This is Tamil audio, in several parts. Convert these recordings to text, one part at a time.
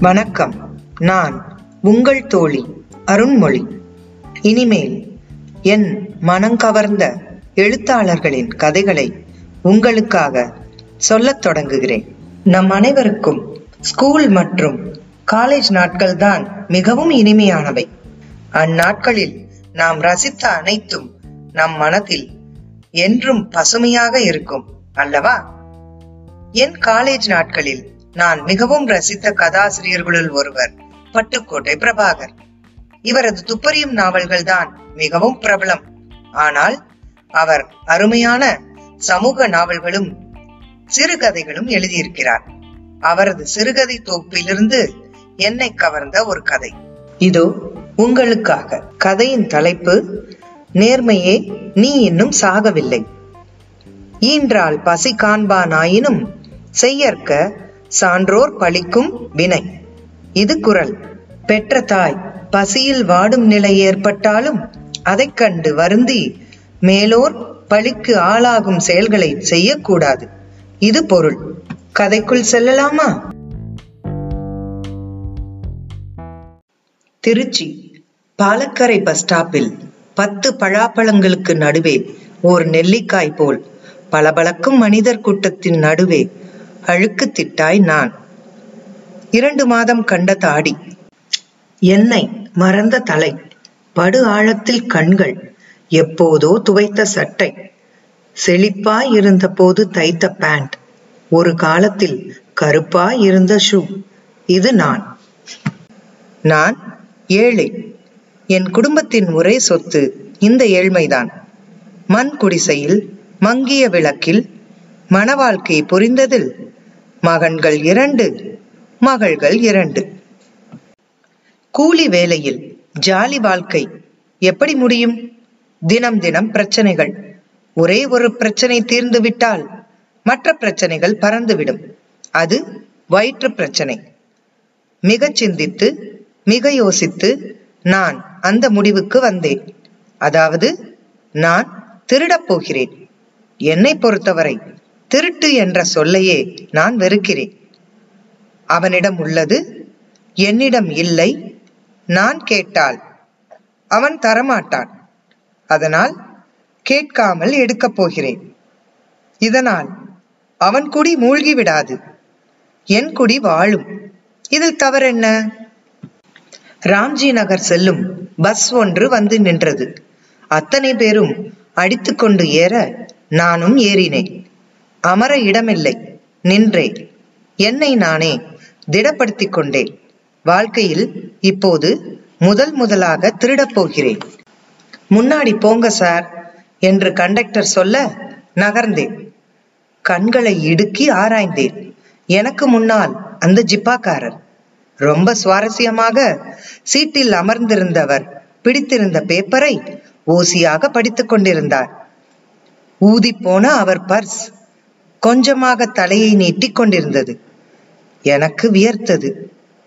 வணக்கம். நான் உங்கள் தோழி அருண்மொழி. இனிமேல் என் மனங்கவர்ந்த எழுத்தாளர்களின் கதைகளை உங்களுக்காக சொல்லத் தொடங்குகிறேன். நம் அனைவருக்கும் ஸ்கூல் மற்றும் காலேஜ் நாட்கள்தான் மிகவும் இனிமையானவை. அந்நாட்களில் நாம் ரசித்த அனைத்தும் நம் மனதில் என்றும் பசுமையாக இருக்கும் அல்லவா? என் காலேஜ் நாட்களில் நான் மிகவும் ரசித்த கதாசிரியர்களுள் ஒருவர் பட்டுக்கோட்டை பிரபாகர். இவரது துப்பறியும் நாவல்கள் தான் மிகவும் பிரபலம். ஆனால் அவர் அருமையான சமூக நாவல்களும் சிறுகதைகளும் எழுதியிருக்கிறார். அவரது சிறுகதை தொகுப்பிலிருந்து என்னை கவர்ந்த ஒரு கதை. இதோ உங்களுக்காக கதையின் தலைப்பு நேர்மையே நீ இன்னும் சாகவில்லை. ஈன்றால் பசி காண்பானாயினும் செய்யற்க சான்றோர் பழிக்கும் வினை. இது குரல். பெற்ற தாய் பசியில் வாடும் நிலை ஏற்பட்டாலும் அதைக் கண்டு வருந்தி மேலோர் பழிக்கு ஆளாகும் செயல்களை செய்யக்கூடாது. இது பொருள். கதைக்குள் செல்லலாமா? திருச்சி பாலக்கரை பஸ் ஸ்டாப்பில் பத்து பழாப்பழங்களுக்கு நடுவே ஓர் நெல்லிக்காய் போல் பளபளக்கும் மனிதர் கூட்டத்தின் நடுவே அழுக்கு திட்டாய் நான். இரண்டு மாதம் கண்ட தாடி. என்னை மறந்த தலை. படு ஆழத்தில் கண்கள். எப்போதோ துவைத்த சட்டை. செழிப்பாய் இருந்த போது தைத்த பேண்ட் ஒரு காலத்தில் கருப்பாய் இருந்த ஷூ இது நான். நான் ஏழை. என் குடும்பத்தின் ஒரே சொத்து இந்த ஏழ்மைதான். மண் குடிசையில் மங்கிய விளக்கில் மணவாழ்க்கை புரிந்ததில் மகன்கள் இரண்டு மகள்கள் இரண்டு. கூலி வேலையில் ஜாலி வாழ்க்கை எப்படி முடியும்? தினம் தினம் பிரச்சனைகள். ஒரே ஒரு பிரச்சனை தீர்ந்து விட்டால் மற்ற பிரச்சனைகள் பறந்துவிடும். அது வயிற்று பிரச்சனை. மிக சிந்தித்து மிக யோசித்து நான் அந்த முடிவுக்கு வந்தேன். அதாவது நான் திருடப் போகிறேன். என்னை பொறுத்தவரை திருட்டு என்ற சொல்லையே நான் வெறுக்கிறேன். அவனிடம் உள்ளது என்னிடம் இல்லை நான் கேட்டால். அவன் தரமாட்டான். அதனால் கேட்காமல் எடுக்கப் போகிறேன். இதனால் அவன் குடி மூழ்கி விடாது என் குடி வாழும். இதில் தவறென்ன? ராம்ஜி நகர் செல்லும் பஸ் ஒன்று வந்து நின்றது. அத்தனை பேரும் அடித்துக்கொண்டு ஏற நானும் ஏறினேன். அமர இடமில்லை. நின்றேன் என்னை நானே திடப்படுத்திக் கொண்டேன். வாழ்க்கையில் இப்போது முதல் முதலாக திருடப் போகிறேன். முன்னாடி போங்க சார் என்று கண்டக்டர் சொல்ல நகர்ந்தேன். கண்களை இடுக்கி ஆராய்ந்தேன். எனக்கு முன்னால் அந்த ஜிப்பாக்காரர். ரொம்ப சுவாரஸ்யமாக சீட்டில் அமர்ந்திருந்தவர் பிடித்திருந்த பேப்பரை ஓசியாக படித்துக் கொண்டிருந்தார். ஊதி போன அவர் பர்ஸ். கொஞ்சமாக தலையை நீட்டிக் கொண்டிருந்தது. எனக்கு வியர்த்தது.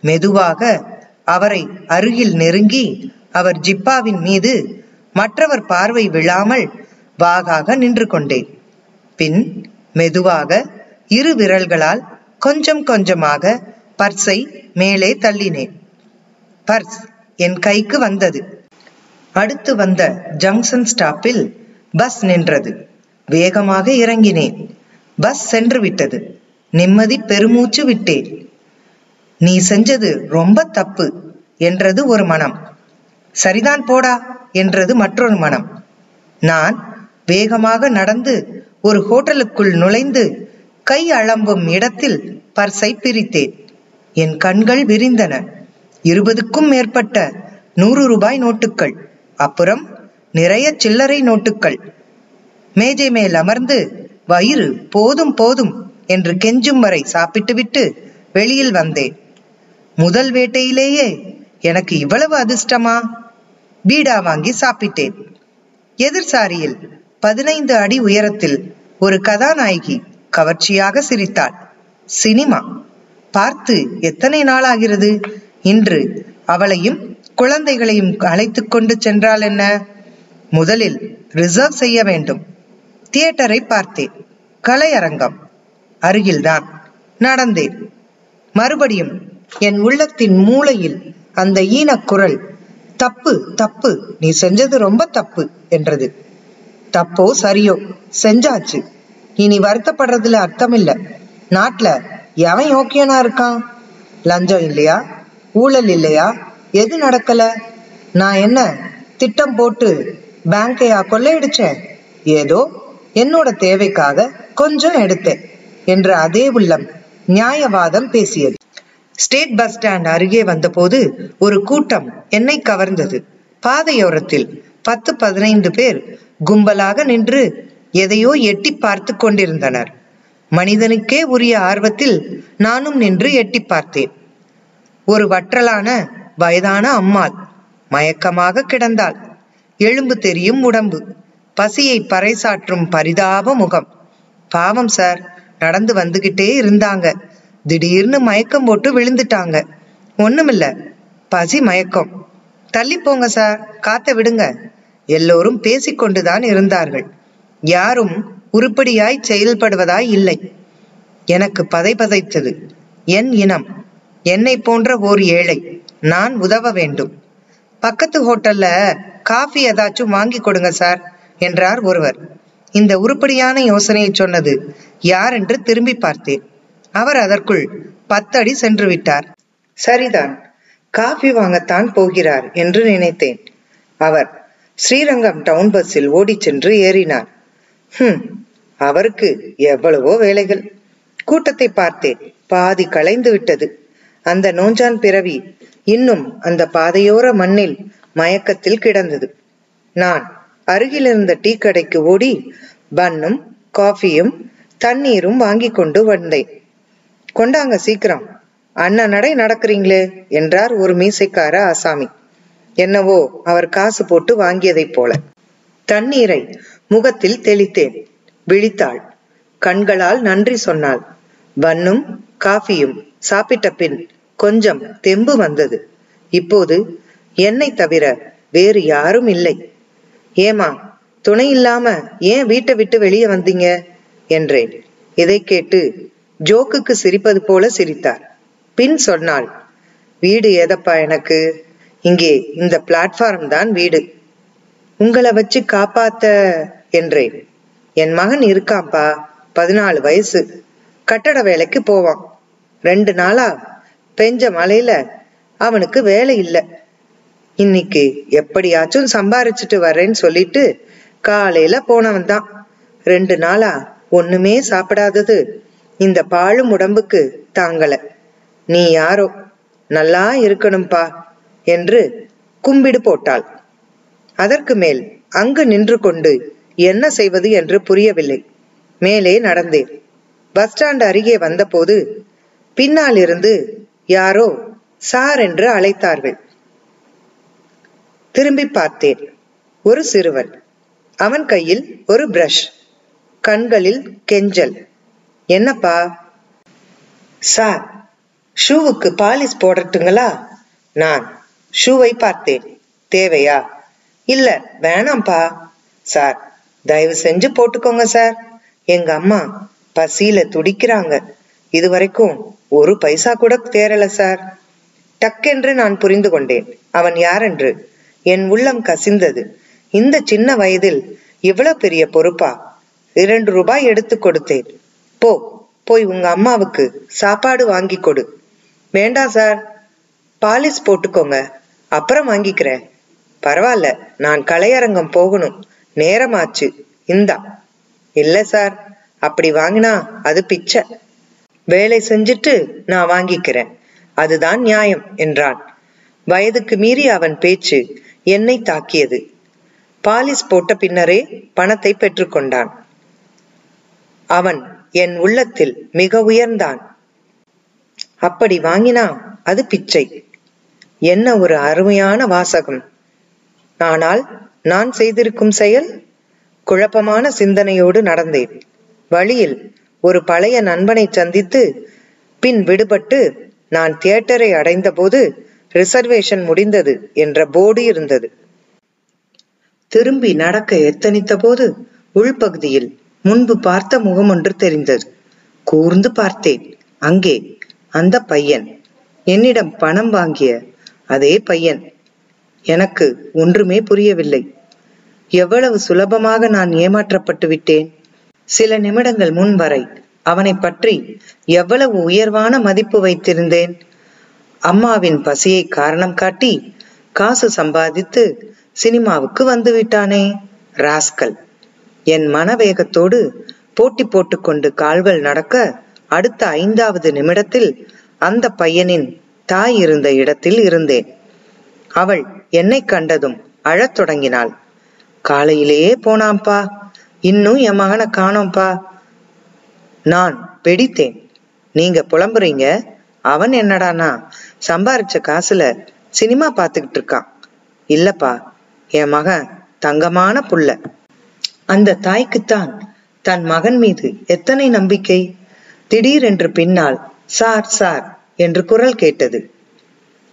மெதுவாக அவரை அருகில் நெருங்கி அவர் ஜிப்பாவின் மீது மற்றவர் பார்வை விழாமல் வாகாக நின்று கொண்டேன். பின் மெதுவாக இரு விரல்களால் கொஞ்சம் கொஞ்சமாக பர்ஸை மேலே தள்ளினேன். பர்ஸ் என் கைக்கு வந்தது. அடுத்து வந்த ஜங்ஷன் ஸ்டாப்பில் பஸ் நின்றது. வேகமாக இறங்கினேன். பஸ் சென்று விட்டது. நிம்மதி பெருமூச்சு விட்டேன். நீ செஞ்சது ரொம்ப தப்பு என்றது ஒரு மனம். சரிதான் போடா என்றது மற்றொரு மனம். நான் வேகமாக நடந்து ஒரு ஹோட்டலுக்குள் நுழைந்து கை அளம்பும் இடத்தில் பர்சை பிரித்தேன். என் கண்கள் விரிந்தன. இருபதுக்கும் மேற்பட்ட நூறு ரூபாய் நோட்டுகள் அப்புறம் நிறைய சில்லறை நோட்டுகள் மேஜை மேல் அமர்ந்து வயிறு போதும் போதும் என்று கெஞ்சும் வரை சாப்பிட்டுவிட்டு வெளியில் வந்தேன். முதல் வேட்டையிலேயே எனக்கு இவ்வளவு அதிர்ஷ்டமா? பீடா வாங்கி சாப்பிட்டேன். எதிர்சாரியில் பதினைந்து அடி உயரத்தில் ஒரு கதாநாயகி கவர்ச்சியாக சிரித்தாள். சினிமா பார்த்து எத்தனை நாளாகிறது இன்று அவளையும் குழந்தைகளையும் அழைத்து கொண்டு சென்றால் என்ன? முதலில் ரிசர்வ் செய்ய வேண்டும். தியேட்டரை பார்த்தேன். கலையரங்கம். அருகில்தான். நடந்தேன். மறுபடியும் என் உள்ளத்தின் மூளையில் அந்த ஈனக்குரல் தப்பு தப்பு நீ செஞ்சது ரொம்ப தப்பு என்றது. தப்போ சரியோ செஞ்சாச்சு. இனி வருத்தப்படுறதுல அர்த்தம் இல்ல நாட்டுல எவன் யோக்கியனா இருக்கான்? லஞ்சம் இல்லையா? ஊழல் இல்லையா? எது நடக்கல? நான் என்ன திட்டம் போட்டு பேங்கையா கொள்ளையடிச்சேன்? ஏதோ என்னோட தேவைக்காக கொஞ்சம் எடுத்தேன் என்ற அதே உள்ளம் நியாயவாதம் பேசியது. ஸ்டேட் பஸ் ஸ்டாண்ட் அருகே வந்தபோது ஒரு கூட்டம் என்னை கவர்ந்தது. பாதையோரத்தில் பத்து பதினைந்து பேர் கும்பலாக நின்று எதையோ எட்டி பார்த்து கொண்டிருந்தனர். மனிதனுக்கே உரிய ஆர்வத்தில் நானும் நின்று எட்டி பார்த்தேன். ஒரு வற்றலான வயதான அம்மாள் மயக்கமாக கிடந்தாள். எலும்பு தெரியும் உடம்பு. பசியை பறைசாற்றும் பரிதாப முகம். பாவம் சார். நடந்து வந்துகிட்டே இருந்தாங்க. திடீர்னு மயக்கம் போட்டு விழுந்துட்டாங்க. ஒண்ணுமில்ல. பசி மயக்கம். தள்ளி போங்க சார். காத்த விடுங்க. எல்லோரும் பேசிக்கொண்டுதான் இருந்தார்கள். யாரும் உருப்படியாய் செயல்படுவதாய் இல்லை. எனக்கு பதை பதைத்தது. என் இனம். என்னை போன்ற ஓர் ஏழை. நான் உதவ வேண்டும். பக்கத்து ஹோட்டல்ல காஃபி ஏதாச்சும் வாங்கி கொடுங்க சார். என்றார் ஒருவர். இந்த உருப்படியான யோசனையை சொன்னது யார் என்று திரும்பி பார்த்தேன். அவர் அதற்குள் பத்தடி சென்று விட்டார். சரிதான் காஃபி வாங்கத்தான் போகிறார் என்று நினைத்தேன். அவர் ஸ்ரீரங்கம் டவுன் பஸ்ஸில் ஓடிச் சென்று ஏறினார். ஹம் அவருக்கு எவ்வளவோ வேலைகள். கூட்டத்தை பார்த்தேன். பாதி களைந்து விட்டது. அந்த நோஞ்சான் பிறவி இன்னும் அந்த பாதையோர மண்ணில் மயக்கத்தில் கிடந்தது. நான் அருகிலிருந்த டீ கடைக்கு ஓடி பன்னும் காஃபியும் தண்ணீரும் வாங்கி கொண்டு வந்தேன். கொண்டாங்க சீக்கிரம். அண்ணன் நடை நடக்கிறீங்களே என்றார் ஒரு மீசைக்கார ஆசாமி. என்னவோ அவர் காசு போட்டு வாங்கியதைப் போல. தண்ணீரை முகத்தில் தெளித்தேன். விழித்தாள். கண்களால் நன்றி சொன்னாள். பன்னும் காஃபியும் சாப்பிட்ட பின் கொஞ்சம் தெம்பு வந்தது. இப்போது என்னை தவிர வேறு யாரும் இல்லை. ஏமா துணை இல்லாம ஏன் வீட்டை விட்டு வெளியே வந்தீங்க? என்றேன். இதை கேட்டு ஜோக்குக்கு சிரிப்பது போல சிரித்தார். பின் சொன்னாள் வீடு ஏதப்பா எனக்கு? இங்கே இந்த பிளாட்ஃபார்ம் தான் வீடு. உங்களை வச்சு காப்பாத்த என்றேன். என் மகன் இருக்காப்பா பதினாலு வயசு. கட்டட வேலைக்கு போவான். ரெண்டு நாளா பெஞ்ச மழையில அவனுக்கு வேலை இல்லை. இன்னைக்கு எப்படியாச்சும் சம்பாரிச்சிட்டு வரேன்னு சொல்லிட்டு காலையில போனவன் தான் ரெண்டு நாளா ஒண்ணுமே சாப்பிடாதது. இந்த பாழும் உடம்புக்கு தாங்கல. நீ யாரோ? நல்லா இருக்கணும்பா என்று கும்பிடு போட்டாள். அதற்கு மேல் அங்கு நின்று கொண்டு என்ன செய்வது என்று புரியவில்லை. மேலே நடந்தேன் பஸ் ஸ்டாண்ட் அருகே வந்தபோது பின்னால் இருந்து யாரோ சார் என்று அழைத்தார்கள். திரும்பி பார்த்தேன். ஒரு சிறுவன். அவன் கையில் ஒரு பிரஷ் கண்களில் கெஞ்சல். என்னப்பா? சார் ஷூவுக்கு பாலிஷ் போடட்டுங்களா? நான் ஷூவை பார்த்தேன். தேவையா? இல்ல வேணாம்ப்பா. சார் தயவு செஞ்சு போட்டுக்கோங்க சார். எங்க அம்மா பசியில துடிக்கிறாங்க. இதுவரைக்கும் ஒரு பைசா கூட தேரல சார். டக்கென்று நான் புரிந்து கொண்டேன். அவன் யாரென்று? என் உள்ளம் கசிந்தது. இந்த சின்ன வயதில் இவ்வளவு பெரிய பொறுப்பா? இரண்டு ரூபாய் எடுத்து கொடுத்தேன். போ போய் உங்க அம்மாவுக்கு சாப்பாடு வாங்கி கொடு. வேண்டாம் சார். பாலிஸ் போட்டுக்கோங்க. அப்புறம் வாங்கிக்கிறேன். பரவாயில்ல நான் கலையரங்கம் போகணும். நேரமாச்சு. இந்தா. இல்ல சார். அப்படி வாங்கினா அது பிச்சை. வேலை செஞ்சுட்டு நான் வாங்கிக்கிறேன். அதுதான் நியாயம் என்றான். வயதுக்கு மீறி அவன் பேச்சு என்னை தாக்கியது. பாலிஸ் போட்ட பின்னரே பணத்தை பெற்றுக்கொண்டான். அவன் என் உள்ளத்தில் மிக உயர்ந்தான். அப்படி வாங்கினா அது பிச்சை. என்ன ஒரு அருமையான வாசகம். ஆனால் நான் செய்திருக்கும் செயல் குழப்பமான சிந்தனையோடு நடந்தேன். வழியில் ஒரு பழைய நண்பனை சந்தித்து பின் விடுபட்டு நான் தியேட்டரை அடைந்தபோது ரிசர்வேஷன் முடிந்தது என்ற போர்டு இருந்தது. திரும்பி நடக்க எத்தனித்த போது உள்பகுதியில் முன்பு பார்த்த முகம் ஒன்று தெரிந்தது. கூர்ந்து பார்த்தேன். அங்கே அந்த பையன். என்னிடம் பணம் வாங்கிய அதே பையன். எனக்கு ஒன்றுமே புரியவில்லை. எவ்வளவு சுலபமாக நான் ஏமாற்றப்பட்டு விட்டேன். சில நிமிடங்கள் முன் வரை அவனை பற்றி எவ்வளவு உயர்வான மதிப்பு வைத்திருந்தேன். அம்மாவின் பசியை காரணம் காட்டி காசு சம்பாதித்து சினிமாவுக்கு வந்து விட்டானே ராஸ்கல். என் மனவேகத்தோடு போட்டி போட்டுக்கொண்டு கால்கள் நடக்க அடுத்த ஐந்தாவது நிமிடத்தில் அந்த பையனின் தாய் இருந்த இடத்தில் இருந்தேன். அவள் என்னை கண்டதும் அழத் தொடங்கினாள். காலையிலேயே போனாம்பா இன்னும் என் மகனை காணோம்பா. நான் வெடித்தேன். நீங்க புலம்புறீங்க. அவன் என்னடானா சம்பாரிச்ச காசுல சினிமா பார்த்துக்கிட்டு இருக்கான். இல்லப்பா என் மகன் தங்கமான புள்ள. அந்த தாய்க்குத்தான் தன் மகன் மீது எத்தனை நம்பிக்கை? திடீரென்று பின்னால் சார் சார் என்று குரல் கேட்டது.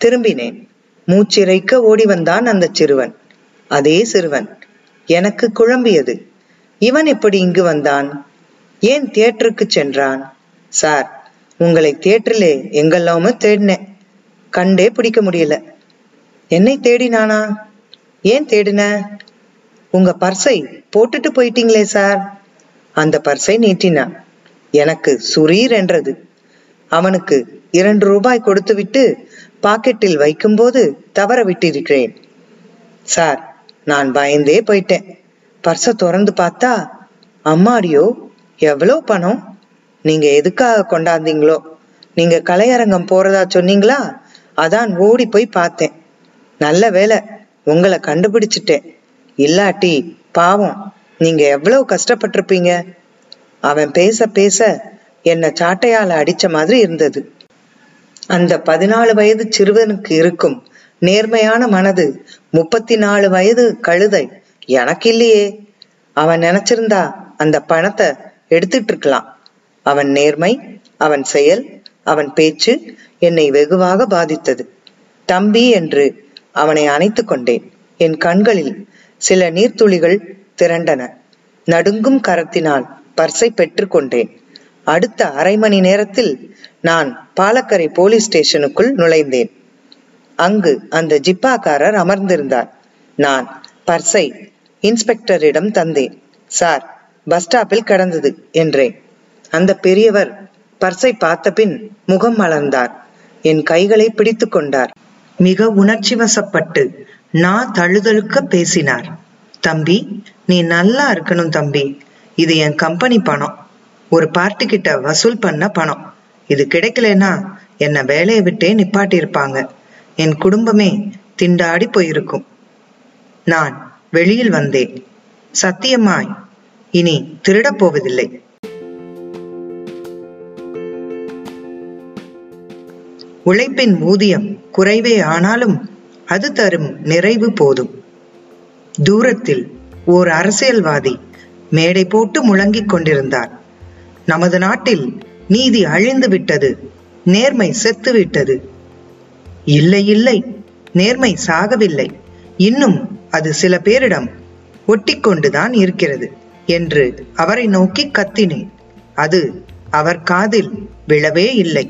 திரும்பினேன். மூச்சிறைக்க ஓடி வந்தான் அந்த சிறுவன். அதே சிறுவன். எனக்கு குழம்பியது. இவன் எப்படி இங்கு வந்தான்? ஏன் தியேட்டருக்கு சென்றான்? சார் உங்களை தியேட்டரிலே எங்கெல்லாமோ தேடினேன். கண்டே பிடிக்க முடியல. என்னை தேடினானா ஏன் தேடின? உங்க பர்ஸை போட்டுட்டு போயிட்டீங்களே சார். அந்த பர்ஸை நீட்டினான் எனக்கு சுரீர் என்றது. அவனுக்கு இரண்டு ரூபாய் கொடுத்துவிட்டு பாக்கெட்டில் வைக்கும்போது தவற விட்டிருக்கிறேன். சார் நான் பயந்தே போயிட்டேன். பர்ஸை திறந்து பார்த்தா அம்மாடியோ எவ்வளோ பணம்? நீங்க எதுக்காக கொண்டாந்தீங்களோ? நீங்க கலையரங்கம் போறதா சொன்னீங்களா? அதான் ஓடி போய் பார்த்தேன். நல்ல வேலை. உங்களை கண்டுபிடிச்சிட்டேன். இல்லாட்டி பாவம். நீங்க எவ்வளவு கஷ்டப்பட்டிருப்பீங்க? அவன் பேச பேச என்னை சாட்டையால அடிச்ச மாதிரி இருந்தது. அந்த பதினாலு வயது சிறுவனுக்கு இருக்கும் நேர்மையான மனது முப்பத்தி நாலு வயது கழுதை எனக்கு இல்லையே. அவன் நினைச்சிருந்தா அந்த பணத்தை எடுத்துட்டு இருக்கலாம். அவன் நேர்மை அவன் செயல் அவன் பேச்சு என்னை வெகுவாக பாதித்தது. தம்பி என்று அவனை அணைத்து கொண்டேன். என் கண்களில் சில நீர்த்துளிகள் திரண்டன. நடுங்கும் கரத்தினால் பர்ஸை பெற்றுக்கொண்டேன் அடுத்த அரை மணி நேரத்தில் நான் பாலக்கரை போலீஸ் ஸ்டேஷனுக்குள் நுழைந்தேன். அங்கு அந்த ஜிப்பாக்காரர் அமர்ந்திருந்தார். நான் பர்ஸை இன்ஸ்பெக்டரிடம் தந்தேன். சார் பஸ் ஸ்டாப்பில் கடந்தது என்றேன். அந்த பெரியவர் பர்ஸை பார்த்தபின் முகம் மலர்ந்தார். என் கைகளை பிடித்து கொண்டார். மிக உணர்ச்சி வசப்பட்டு நான் தழுதழுக்க பேசினார். தம்பி நீ நல்லா இருக்கணும் தம்பி. இது என் கம்பெனி பணம். ஒரு பார்ட்டி கிட்ட வசூல் பண்ண பணம். இது கிடைக்கலனா என்ன வேலையை விட்டே நிப்பாட்டியிருப்பாங்க. என் குடும்பமே திண்டாடி போயிருக்கும். நான் வெளியில் வந்தேன். சத்தியமாய் இனி திருடப் போவதில்லை. உழைப்பின் ஊதியம் குறைவே ஆனாலும் அது தரும் நிறைவு போதும். தூரத்தில் ஓர் அரசியல்வாதி மேடை போட்டு முழங்கிக் கொண்டிருந்தார். நமது நாட்டில் நீதி அழிந்து விட்டது நேர்மை செத்துவிட்டது இல்லை இல்லை நேர்மை சாகவில்லை. இன்னும் அது சில பேரிடம் ஒட்டிக்கொண்டுதான் இருக்கிறது என்று அவரை நோக்கி கத்தினேன். அது அவர் காதில் விழவே இல்லை.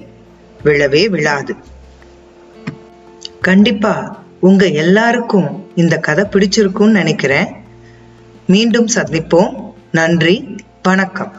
விழவே விழாது. கண்டிப்பா உங்க எல்லாருக்கும் இந்த கதை பிடிச்சிருக்கும்னு நினைக்கிறேன். மீண்டும் சந்திப்போம். நன்றி. வணக்கம்.